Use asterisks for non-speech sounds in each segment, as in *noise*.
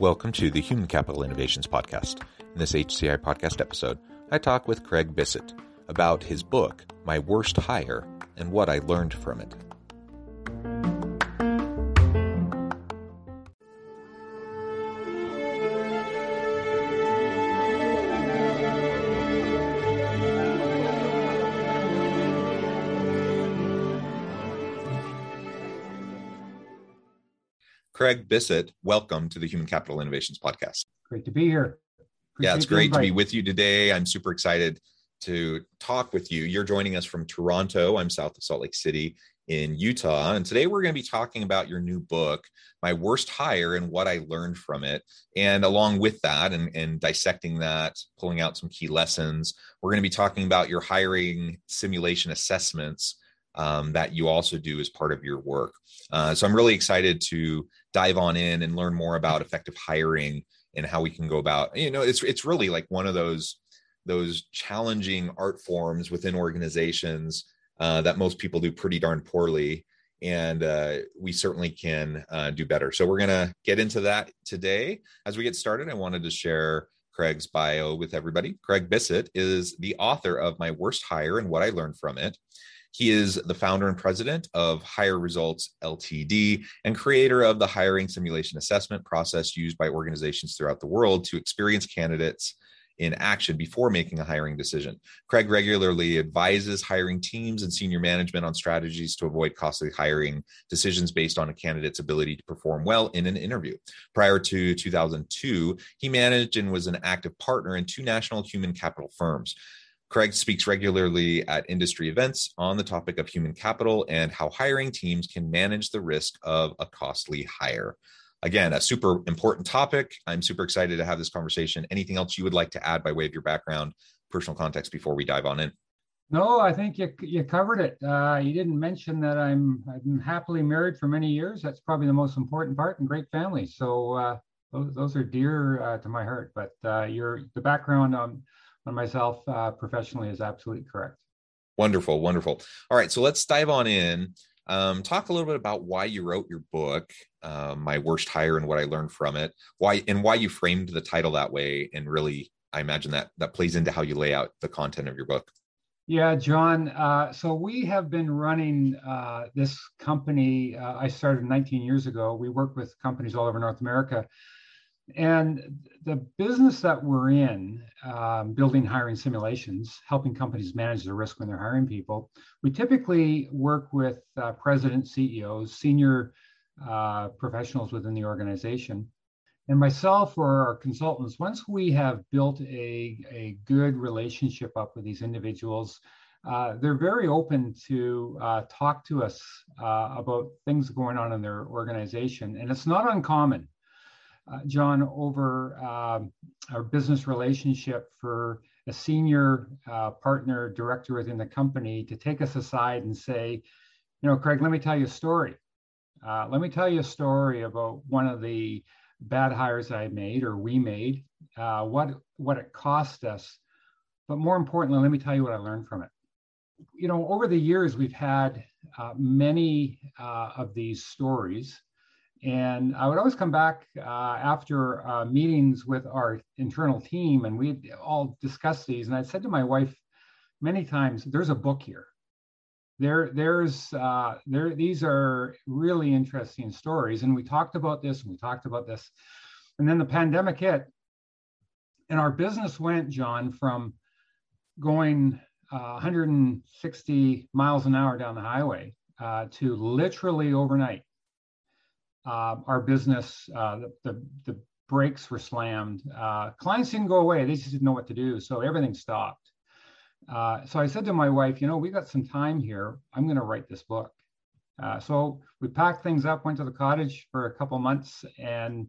Welcome to the Human Capital Innovations Podcast. In this HCI podcast episode, I talk with Craig Bissett about his book, My Worst Hire, and what I learned from it. Craig Bissett, welcome to the Human Capital Innovations Podcast. Great to be here. Appreciate yeah, it's great to be with you today. I'm super excited to talk with you. You're joining us from Toronto. I'm south of Salt Lake City in Utah. And today we're going to be talking about your new book, My Worst Hire, and what I learned from it. And along with that, and, and dissecting that, pulling out some key lessons, we're going to be talking about your hiring simulation assessments um, that you also do as part of your work. Uh, so I'm really excited to dive on in and learn more about effective hiring and how we can go about. You know, it's it's really like one of those those challenging art forms within organizations uh, that most people do pretty darn poorly and uh, we certainly can uh, do better. So we're going to get into that today. As we get started, I wanted to share Craig's bio with everybody. Craig Bissett is the author of My Worst Hire and What I Learned from It. He is the founder and president of Hire Results LTD and creator of the hiring simulation assessment process used by organizations throughout the world to experience candidates in action before making a hiring decision. Craig regularly advises hiring teams and senior management on strategies to avoid costly hiring decisions based on a candidate's ability to perform well in an interview. Prior to 2002, he managed and was an active partner in two national human capital firms. Craig speaks regularly at industry events on the topic of human capital and how hiring teams can manage the risk of a costly hire. Again, a super important topic. I'm super excited to have this conversation. Anything else you would like to add by way of your background, personal context before we dive on in? No, I think you, you covered it. Uh, you didn't mention that I'm I'm happily married for many years. That's probably the most important part, and great family. So uh, those, those are dear uh, to my heart. But uh, your the background on on myself uh, professionally is absolutely correct. Wonderful, wonderful. All right, so let's dive on in. Um, talk a little bit about why you wrote your book, uh, "My Worst Hire" and what I learned from it. Why and why you framed the title that way, and really, I imagine that that plays into how you lay out the content of your book. Yeah, John. Uh, so we have been running uh, this company. Uh, I started 19 years ago. We work with companies all over North America and the business that we're in, um, building hiring simulations, helping companies manage the risk when they're hiring people, we typically work with uh, presidents, CEOs, senior uh, professionals within the organization. And myself or our consultants, once we have built a, a good relationship up with these individuals, uh, they're very open to uh, talk to us uh, about things going on in their organization. And it's not uncommon uh, John, over uh, our business relationship for a senior uh, partner director within the company to take us aside and say, you know, Craig, let me tell you a story. Uh, let me tell you a story about one of the bad hires I made or we made, uh, what what it cost us, but more importantly, let me tell you what I learned from it. You know, over the years, we've had uh, many of these stories and I would always come back uh, after uh, meetings with our internal team, and we'd all discuss these. And I'd said to my wife many times, "There's a book here. There, there's, uh, there. These are really interesting stories." And we talked about this, and we talked about this, and then the pandemic hit, and our business went, John, from going 160 uh, miles an hour down the highway uh, to literally overnight uh, our business, uh, the, the, the, brakes were slammed. Uh, clients didn't go away, they just didn't know what to do. So everything stopped. Uh, so I said to my wife, you know, we got some time here. I'm going to write this book. Uh, so we packed things up, went to the cottage for a couple months, and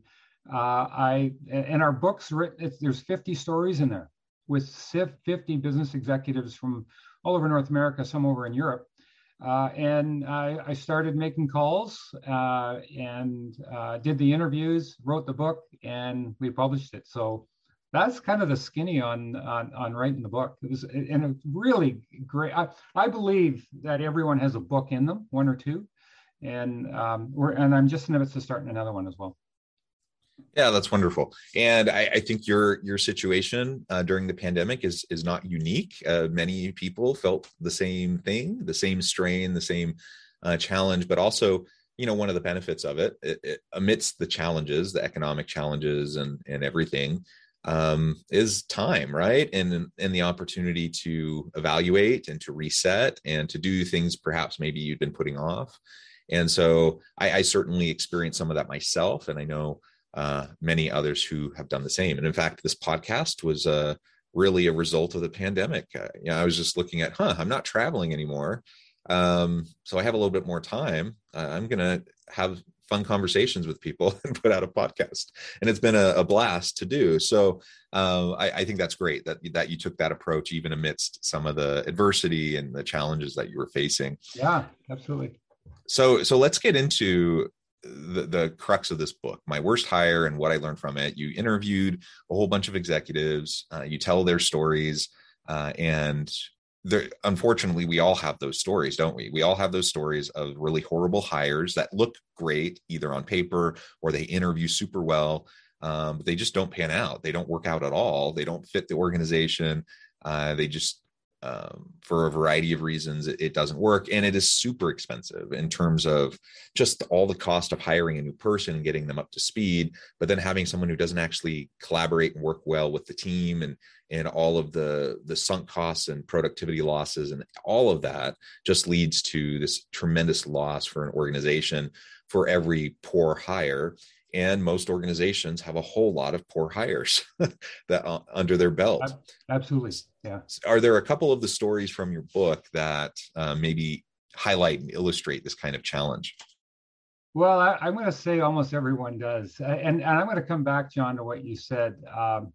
uh, I in our books, written. there's 50 stories in there with 50 business executives from all over North America, some over in Europe. Uh, and I, I, started making calls uh, and uh, did the interviews, wrote the book, and we published it. So that's kind of the skinny on on, on writing the book. It was and a really great. I, I believe that everyone has a book in them, one or two, and um, we're and I'm just in the midst of starting another one as well. Yeah, that's wonderful, and I, I think your your situation uh, during the pandemic is is not unique. Uh, many people felt the same thing, the same strain, the same uh, challenge, but also you know one of the benefits of it, it, it amidst the challenges the economic challenges and and everything um, is time, right? And and the opportunity to evaluate and to reset and to do things perhaps maybe you've been putting off. And so I, I certainly experienced some of that myself, and I know uh, many others who have done the same. And in fact, this podcast was uh, really a result of the pandemic. Uh, you know, I was just looking at, huh, I'm not traveling anymore, um, so I have a little bit more time. Uh, I'm gonna have fun conversations with people *laughs* and put out a podcast and it's been a, a blast to do so uh, I, I, think that's great that that you took that approach even amidst some of the adversity and the challenges that you were facing yeah absolutely so so let's get into the, the crux of this book my worst hire and what i learned from it you interviewed a whole bunch of executives uh, you tell their stories uh, and there, unfortunately, we all have those stories, don't we? We all have those stories of really horrible hires that look great either on paper or they interview super well, um, but they just don't pan out. They don't work out at all. They don't fit the organization. Uh, they just um, for a variety of reasons it, it, doesn't work. And it is super expensive in terms of just all the cost of hiring a new person and getting them up to speed but then having someone who doesn't actually collaborate and work well with the team and and all of the the sunk costs and productivity losses and all of that just leads to this tremendous loss for an organization for every poor hire. And most organizations have a whole lot of poor hires *laughs* that uh, under their belt. Absolutely yeah. Are there a couple of the stories from your book that uh, maybe highlight and illustrate this kind of challenge? Well I, am going to say almost everyone does and, and i'm going to come back john to what you said. Um,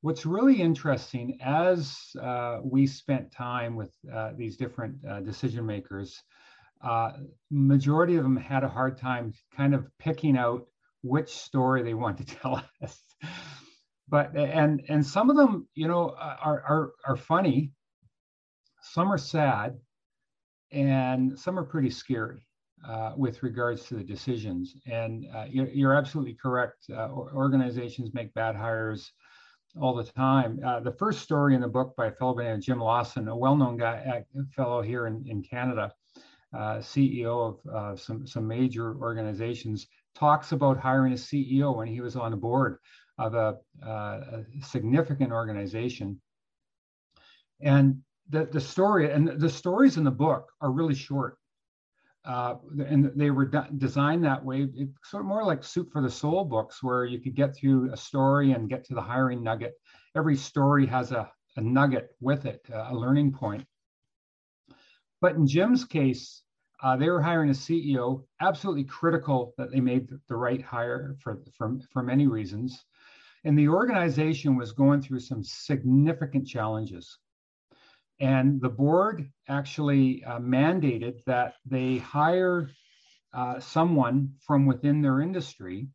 what's really interesting as uh, we spent time with uh, these different uh, decision makers uh, majority of them had a hard time kind of picking out which story they want to tell *laughs* us. But and and some of them, you know, are are are funny. Some are sad, and some are pretty scary uh, with regards to the decisions. And uh, you're, you're, absolutely correct. Uh, organizations make bad hires all the time. Uh, the first story in the book by a fellow by Jim Lawson, a well-known guy, fellow here in, in Canada, uh, CEO of uh, some some major organizations, talks about hiring a CEO when he was on the board of a, uh, a significant organization. And the, the story and the stories in the book are really short. Uh, and they were de- designed that way, sort of more like soup for the soul books, where you could get through a story and get to the hiring nugget. Every story has a, a nugget with it, a learning point. But in Jim's case, uh, they were hiring a CEO, absolutely critical that they made the right hire for, for, for many reasons. And the organization was going through some significant challenges. And the board actually uh, mandated that they hire uh, someone from within their industry.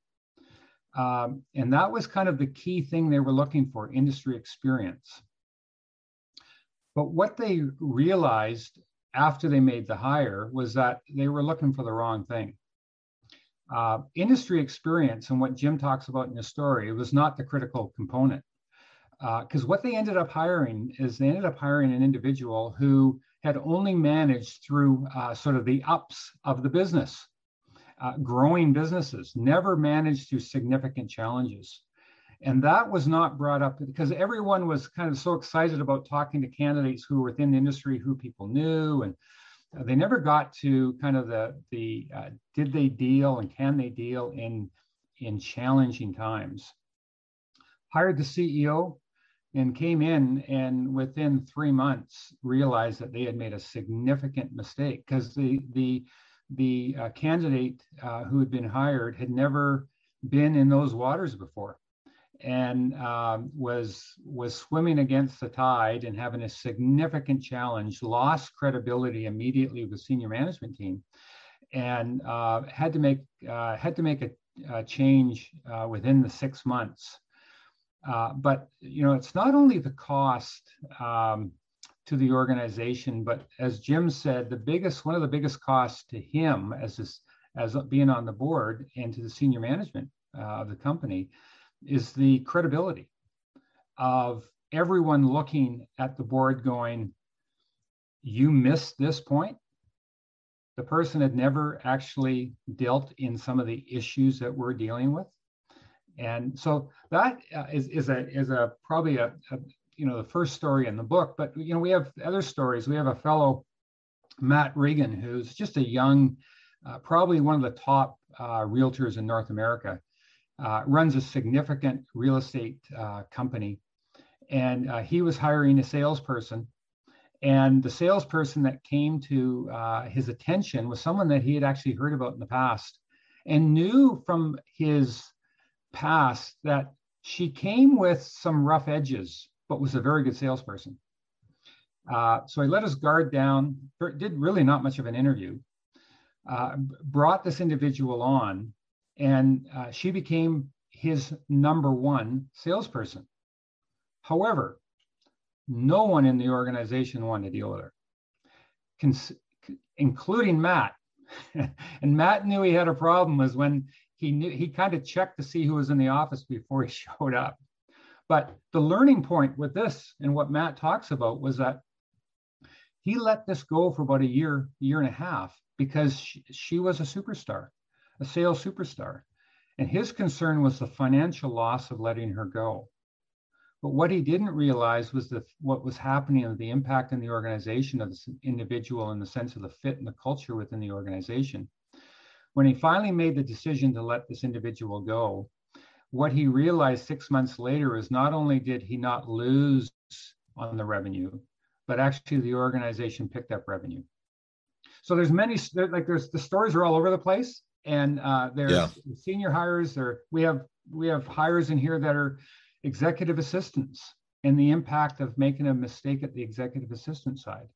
Um, and that was kind of the key thing they were looking for industry experience. But what they realized after they made the hire was that they were looking for the wrong thing. Uh, industry experience and what Jim talks about in the story was not the critical component. Because uh, what they ended up hiring is they ended up hiring an individual who had only managed through uh, sort of the ups of the business, uh, growing businesses, never managed through significant challenges. And that was not brought up because everyone was kind of so excited about talking to candidates who were within the industry, who people knew, and they never got to kind of the the uh, did they deal and can they deal in in challenging times. Hired the CEO and came in and within three months realized that they had made a significant mistake because the the the uh, candidate uh, who had been hired had never been in those waters before and um, was was swimming against the tide and having a significant challenge lost credibility immediately with senior management team and uh, had to make uh, had to make a, a change uh, within the six months. Uh, but you know it's not only the cost um, to the organization but as jim said the biggest one of the biggest costs to him as as being on the board and to the senior management uh, of the company is the credibility of everyone looking at the board going, you missed this point. The person had never actually dealt in some of the issues that we're dealing with. And so that uh, is, is a is a probably a, a you know the first story in the book. But you know we have other stories. We have a fellow Matt Regan who's just a young, uh, probably one of the top uh, realtors in North America uh, runs a significant real estate uh, company. And uh, he was hiring a salesperson. And the salesperson that came to uh, his attention was someone that he had actually heard about in the past and knew from his past that she came with some rough edges, but was a very good salesperson. Uh, so he let his guard down, did really not much of an interview, uh, brought this individual on, and uh, she became his number one salesperson. However, no one in the organization wanted to deal with her, Cons- including Matt. *laughs* and Matt knew he had a problem was when he knew he kind of checked to see who was in the office before he *laughs* showed up. But the learning point with this and what Matt talks about was that he let this go for about a year, year and a half because she, she was a superstar a sales superstar. And his concern was the financial loss of letting her go. But what he didn't realize was that what was happening and the impact in the organization of this individual in the sense of the fit and the culture within the organization. When he finally made the decision to let this individual go, what he realized six months later is not only did he not lose on the revenue, but actually the organization picked up revenue. So there's many, like there's the stories are all over the place and uh, there's yeah. senior hires. There we have we have hires in here that are executive assistants, and the impact of making a mistake at the executive assistant side,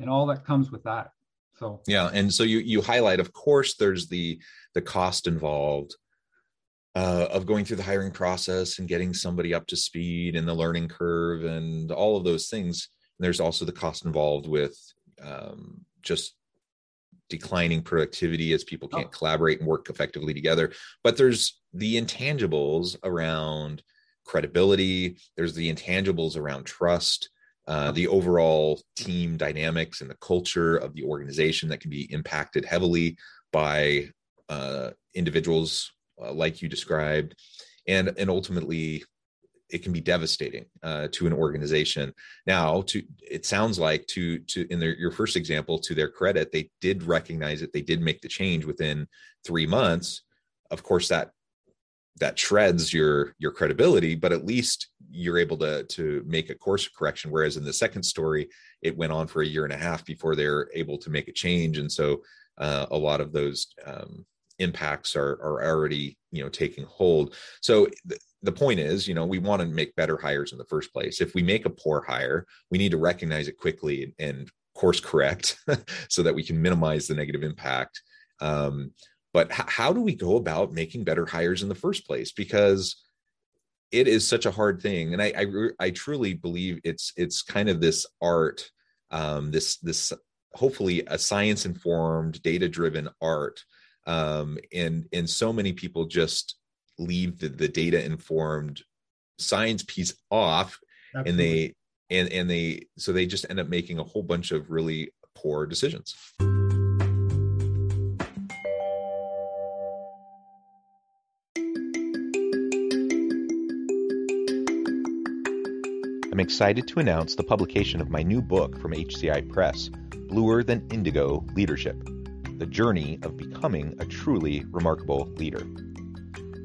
and all that comes with that. So yeah, and so you you highlight, of course, there's the the cost involved. Uh, of going through the hiring process and getting somebody up to speed and the learning curve and all of those things. And there's also the cost involved with um, just declining productivity as people can't oh. collaborate and work effectively together. But there's the intangibles around credibility, there's the intangibles around trust. Uh, the overall team dynamics and the culture of the organization that can be impacted heavily by uh, individuals uh, like you described and and ultimately it can be devastating uh, to an organization. Now, to it sounds like to to in their, your first example, to their credit, they did recognize it. They did make the change within three months. Of course, that that shreds your your credibility, but at least you're able to to make a course correction. Whereas in the second story, it went on for a year and a half before they're able to make a change, and so uh, a lot of those um, impacts are are already you know taking hold. So th- the point is, you know, we want to make better hires in the first place. If we make a poor hire, we need to recognize it quickly and course correct *laughs* so that we can minimize the negative impact. Um, but h- how do we go about making better hires in the first place? Because it is such a hard thing, and I I, I truly believe it's it's kind of this art, um, this this hopefully a science informed, data driven art, um, and and so many people just leave the, the data informed science piece off Absolutely. and they and and they so they just end up making a whole bunch of really poor decisions I'm excited to announce the publication of my new book from HCI Press, Bluer Than Indigo Leadership The Journey of Becoming a Truly Remarkable Leader.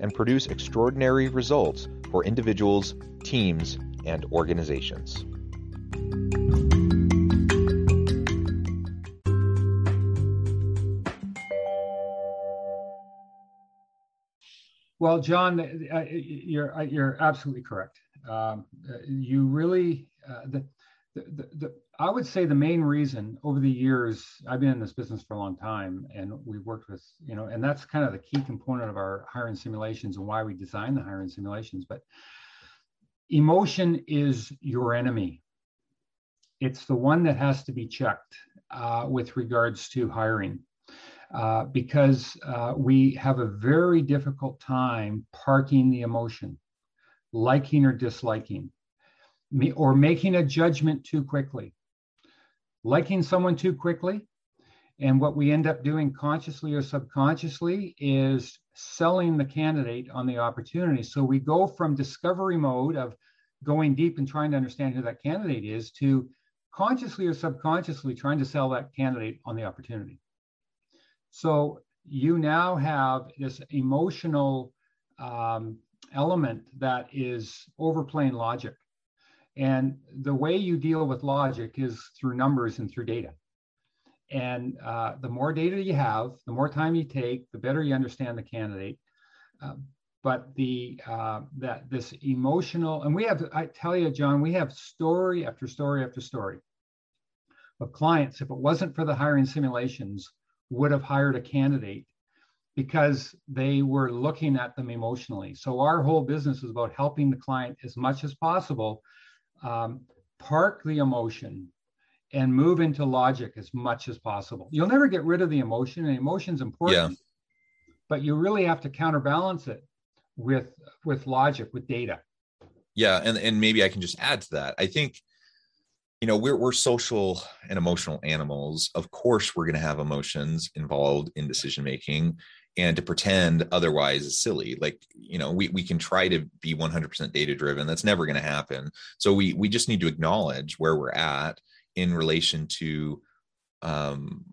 and produce extraordinary results for individuals, teams, and organizations. Well, John, uh, uh, you're uh, you're absolutely correct. Um, you really the, the, the, I would say the main reason over the years I've been in this business for a long time, and we've worked with you know, and that's kind of the key component of our hiring simulations and why we design the hiring simulations. But emotion is your enemy. It's the one that has to be checked uh, with regards to hiring. Uh, because uh, we have a very difficult time parking the emotion, liking or disliking, or making a judgment too quickly. Liking someone too quickly, and what we end up doing consciously or subconsciously is selling the candidate on the opportunity. So we go from discovery mode of going deep and trying to understand who that candidate is to consciously or subconsciously trying to sell that candidate on the opportunity. So you now have this emotional um, element that is overplaying logic. And the way you deal with logic is through numbers and through data. And uh, the more data you have, the more time you take, the better you understand the candidate. Uh, but the uh, that this emotional, and we have, I tell you, John, we have story after story after story of clients. If it wasn't for the hiring simulations, would have hired a candidate because they were looking at them emotionally. So our whole business is about helping the client as much as possible um, park the emotion and move into logic as much as possible. You'll never get rid of the emotion, and emotion's important, yeah. but you really have to counterbalance it with with logic, with data. Yeah, and and maybe I can just add to that. I think you know we're we're social and emotional animals of course we're going to have emotions involved in decision making and to pretend otherwise is silly. Like you know we, we can try to be 100% data driven that's never going to happen. So we we just need to acknowledge where we're at in relation to um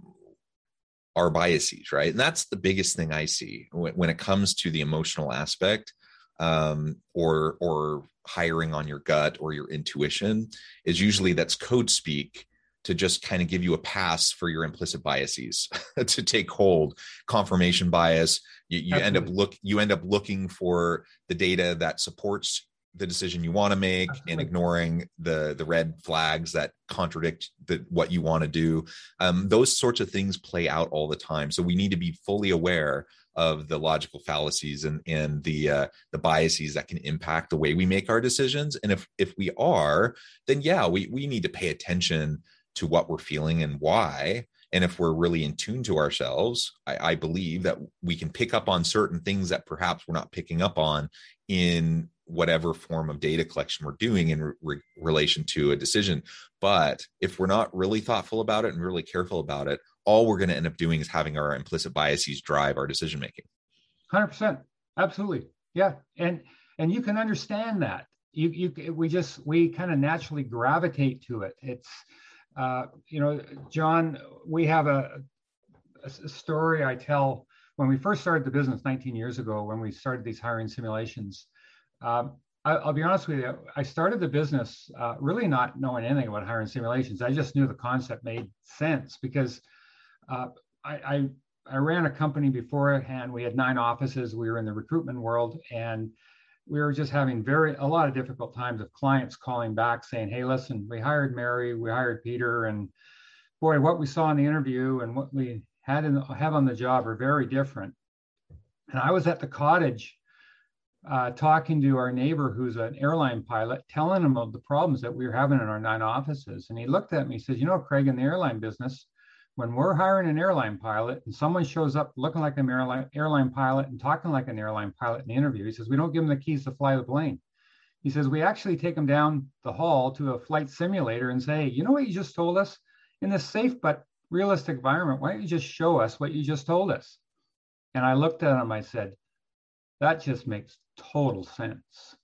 our biases right? And that's the biggest thing i see when, when it comes to the emotional aspect um or or hiring on your gut or your intuition is usually that's code speak to just kind of give you a pass for your implicit biases *laughs* to take hold confirmation bias you, you end up look you end up looking for the data that supports the decision you want to make Absolutely. and ignoring the the red flags that contradict the, what you want to do um, those sorts of things play out all the time so we need to be fully aware of the logical fallacies and and the uh, the biases that can impact the way we make our decisions. And if if we are, then yeah, we we need to pay attention to what we're feeling and why. And if we're really in tune to ourselves, I, I believe that we can pick up on certain things that perhaps we're not picking up on in whatever form of data collection we're doing in re- relation to a decision. But if we're not really thoughtful about it and really careful about it, all we're going to end up doing is having our implicit biases drive our decision making. 100% absolutely. Yeah. And and you can understand that. You you we just we kind of naturally gravitate to it. It's uh, you know john we have a, a story i tell when we first started the business 19 years ago when we started these hiring simulations um, I, will be honest with you i started the business uh, really not knowing anything about hiring simulations i just knew the concept made sense because uh, I, I, I ran a company beforehand. We had nine offices. We were in the recruitment world, and we were just having very a lot of difficult times of clients calling back saying, "Hey, listen, we hired Mary, we hired Peter, and boy, what we saw in the interview and what we had in have on the job are very different." And I was at the cottage uh, talking to our neighbor who's an airline pilot, telling him of the problems that we were having in our nine offices. And he looked at me, he says, You know, Craig, in the airline business, when we're hiring an airline pilot and someone shows up looking like an airline, airline pilot and talking like an airline pilot in the interview, he says, We don't give them the keys to fly the plane. He says, We actually take them down the hall to a flight simulator and say, You know what you just told us? In this safe but realistic environment, why don't you just show us what you just told us? And I looked at him, I said, That just makes total sense.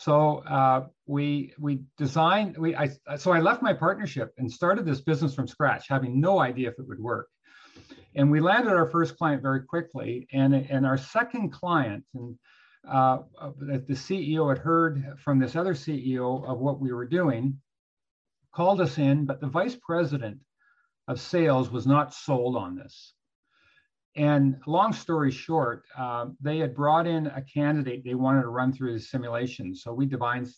So uh, we we designed we I so I left my partnership and started this business from scratch, having no idea if it would work. And we landed our first client very quickly, and and our second client and uh, the CEO had heard from this other CEO of what we were doing, called us in, but the vice president of sales was not sold on this. And long story short, uh, they had brought in a candidate they wanted to run through the simulations. So we designed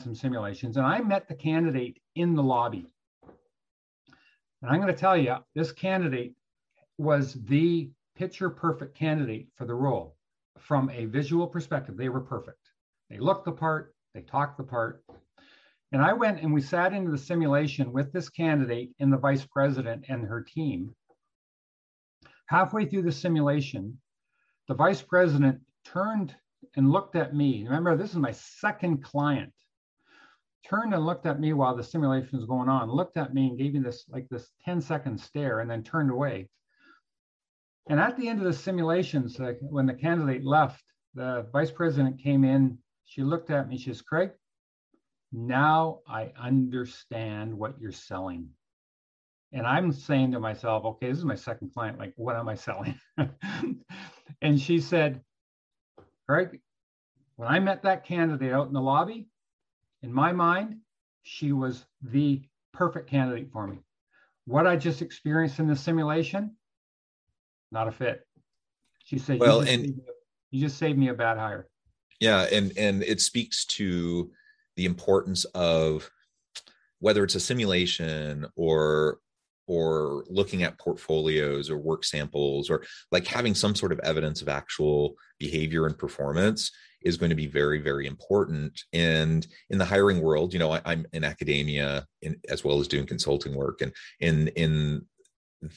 some simulations, and I met the candidate in the lobby. And I'm going to tell you, this candidate was the picture perfect candidate for the role from a visual perspective. They were perfect. They looked the part, they talked the part. And I went and we sat into the simulation with this candidate and the vice president and her team halfway through the simulation, the vice president turned and looked at me. Remember, this is my second client. Turned and looked at me while the simulation was going on, looked at me and gave me this like this 10 second stare and then turned away. And at the end of the simulations, uh, when the candidate left, the vice president came in. She looked at me. She says, Craig, now I understand what you're selling. And I'm saying to myself, okay, this is my second client. Like, what am I selling? *laughs* and she said, Craig, when I met that candidate out in the lobby, in my mind, she was the perfect candidate for me. What I just experienced in the simulation, not a fit. She said, well, you and you just saved me a bad hire. Yeah. And, and it speaks to the importance of whether it's a simulation or or looking at portfolios or work samples or like having some sort of evidence of actual behavior and performance is going to be very very important. And in the hiring world you know I, am in academia in, as well as doing consulting work. And in in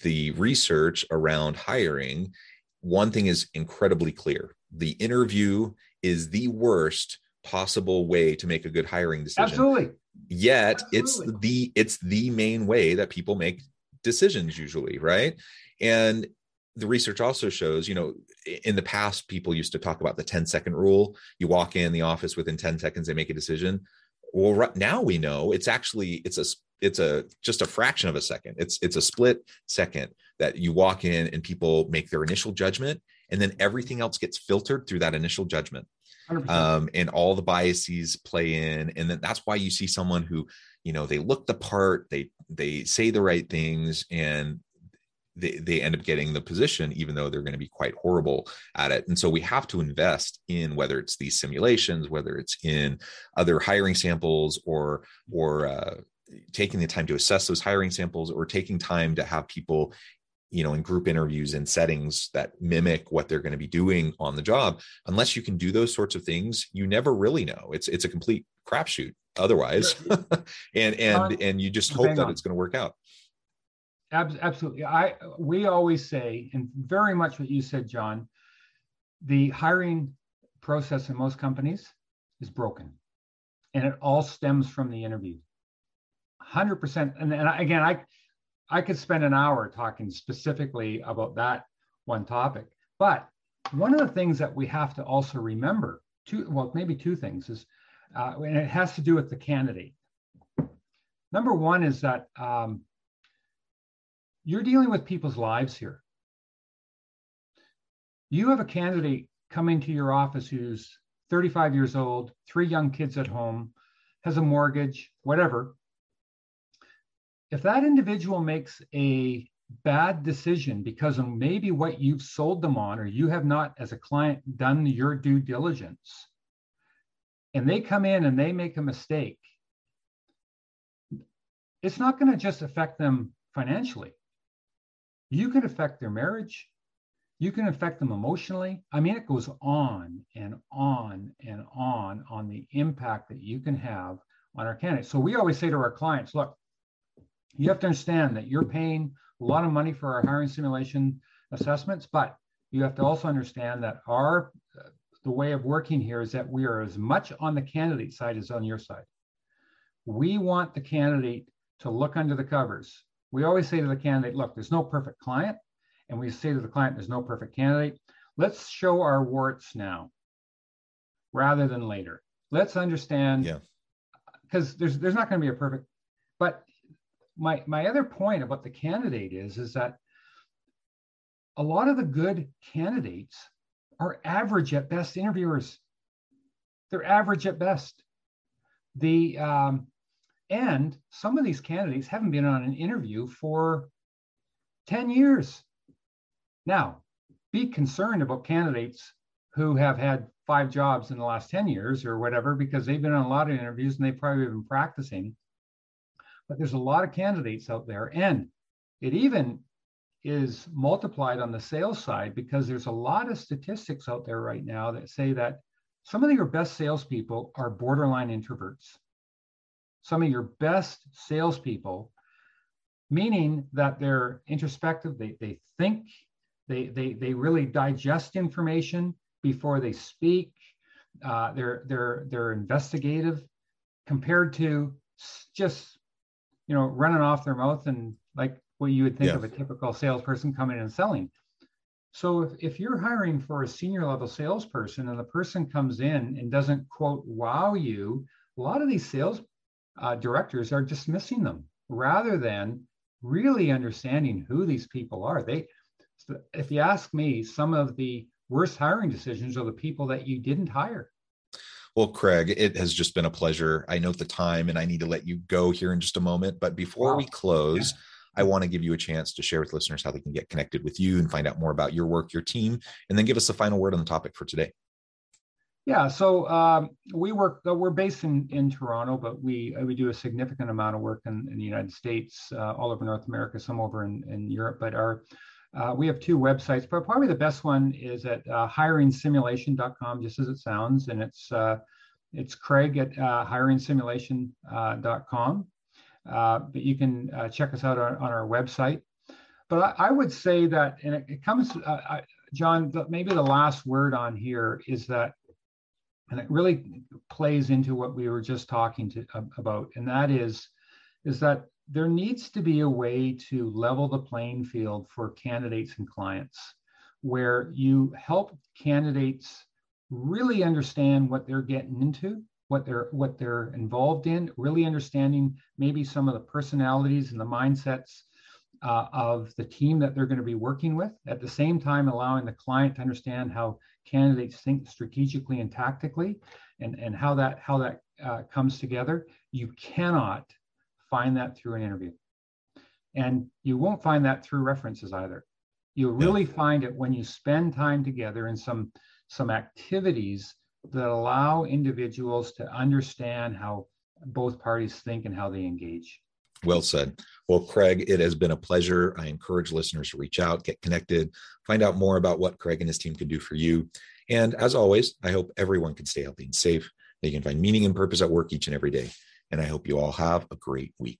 the research around hiring one thing is incredibly clear. The interview is the worst possible way to make a good hiring decision. Absolutely. Yet Absolutely. it's the it's the main way that people make decisions usually right? And the research also shows you know in the past people used to talk about the 10 second rule. You walk in the office within 10 seconds they make a decision. Well right now we know it's actually it's a it's a just a fraction of a second. It's it's a split second that you walk in and people make their initial judgment and then everything else gets filtered through that initial judgment. Um, and all the biases play in and then that's why you see someone who you know they look the part they they say the right things and they, they end up getting the position even though they're going to be quite horrible at it. And so we have to invest in whether it's these simulations whether it's in other hiring samples or or uh, taking the time to assess those hiring samples or taking time to have people you know in group interviews and settings that mimic what they're going to be doing on the job. Unless you can do those sorts of things you never really know. It's it's a complete crapshoot otherwise. *laughs* And and and you just hope that it's going to work out. Absolutely. I we always say and very much what you said john the hiring process in most companies is broken and it all stems from the interview. 100% and, and again i i could spend an hour talking specifically about that one topic but one of the things that we have to also remember two well maybe two things is uh, and it has to do with the candidate. Number one is that um, you're dealing with people's lives here. You have a candidate coming to your office who's 35 years old, three young kids at home, has a mortgage, whatever. If that individual makes a bad decision because of maybe what you've sold them on, or you have not, as a client, done your due diligence, and they come in and they make a mistake, it's not going to just affect them financially. You could affect their marriage. You can affect them emotionally. I mean, it goes on and on and on on the impact that you can have on our candidates. So we always say to our clients, look, you have to understand that you're paying a lot of money for our hiring simulation assessments, but you have to also understand that our the way of working here is that we are as much on the candidate side as on your side. We want the candidate to look under the covers. We always say to the candidate, look, there's no perfect client. And we say to the client, there's no perfect candidate. Let's show our warts now rather than later. Let's understand Yeah. because there's there's not going to be a perfect but my my other point about the candidate is is that a lot of the good candidates are average at best interviewers. They're average at best. The um, and some of these candidates haven't been on an interview for 10 years. Now be concerned about candidates who have had five jobs in the last 10 years or whatever because they've been on a lot of interviews and they've probably been practicing. But there's a lot of candidates out there and it even is multiplied on the sales side because there's a lot of statistics out there right now that say that some of your best salespeople are borderline introverts. Some of your best salespeople, meaning that they're introspective, they, they think, they, they, they really digest information before they speak. Uh, they're, they're, they're investigative compared to just, you know, running off their mouth and like what you would think Yeah. of a typical salesperson coming in and selling. So if, if you're hiring for a senior level salesperson and the person comes in and doesn't quote wow you, a lot of these sales uh, directors are dismissing them rather than really understanding who these people are. They, if you ask me, some of the worst hiring decisions are the people that you didn't hire. Well, Craig, it has just been a pleasure. I note the time and I need to let you go here in just a moment. But before Wow. we close, I want to give you a chance to share with listeners how they can get connected with you and find out more about your work, your team, and then give us a final word on the topic for today. Yeah, so um, we work. uh, We're based in in Toronto, but we uh, we do a significant amount of work in, in the United States, uh, all over North America, some over in, in Europe. But our uh, we have two websites, but probably the best one is at uh, hiringsimulation.com, just as it sounds, and it's uh, it's Craig at hiringsimulation.com. Uh, but you can uh, check us out on, on our website. But I, I would say that, and it, it comes, uh, I, John, maybe the last word on here is that and it really plays into what we were just talking to, about and that is is that there needs to be a way to level the playing field for candidates and clients where you help candidates really understand what they're getting into what they're what they're involved in really understanding maybe some of the personalities and the mindsets uh, of the team that they're going to be working with at the same time allowing the client to understand how candidates think strategically and tactically and, and how that how that uh, comes together. You cannot find that through an interview. And you won't find that through references either. You'll really find it when you spend time together in some some activities that allow individuals to understand how both parties think and how they engage Well said. Well, Craig, it has been a pleasure. I encourage listeners to reach out, get connected, find out more about what Craig and his team can do for you. And as always, I hope everyone can stay healthy and safe. They can find meaning and purpose at work each and every day. And I hope you all have a great week.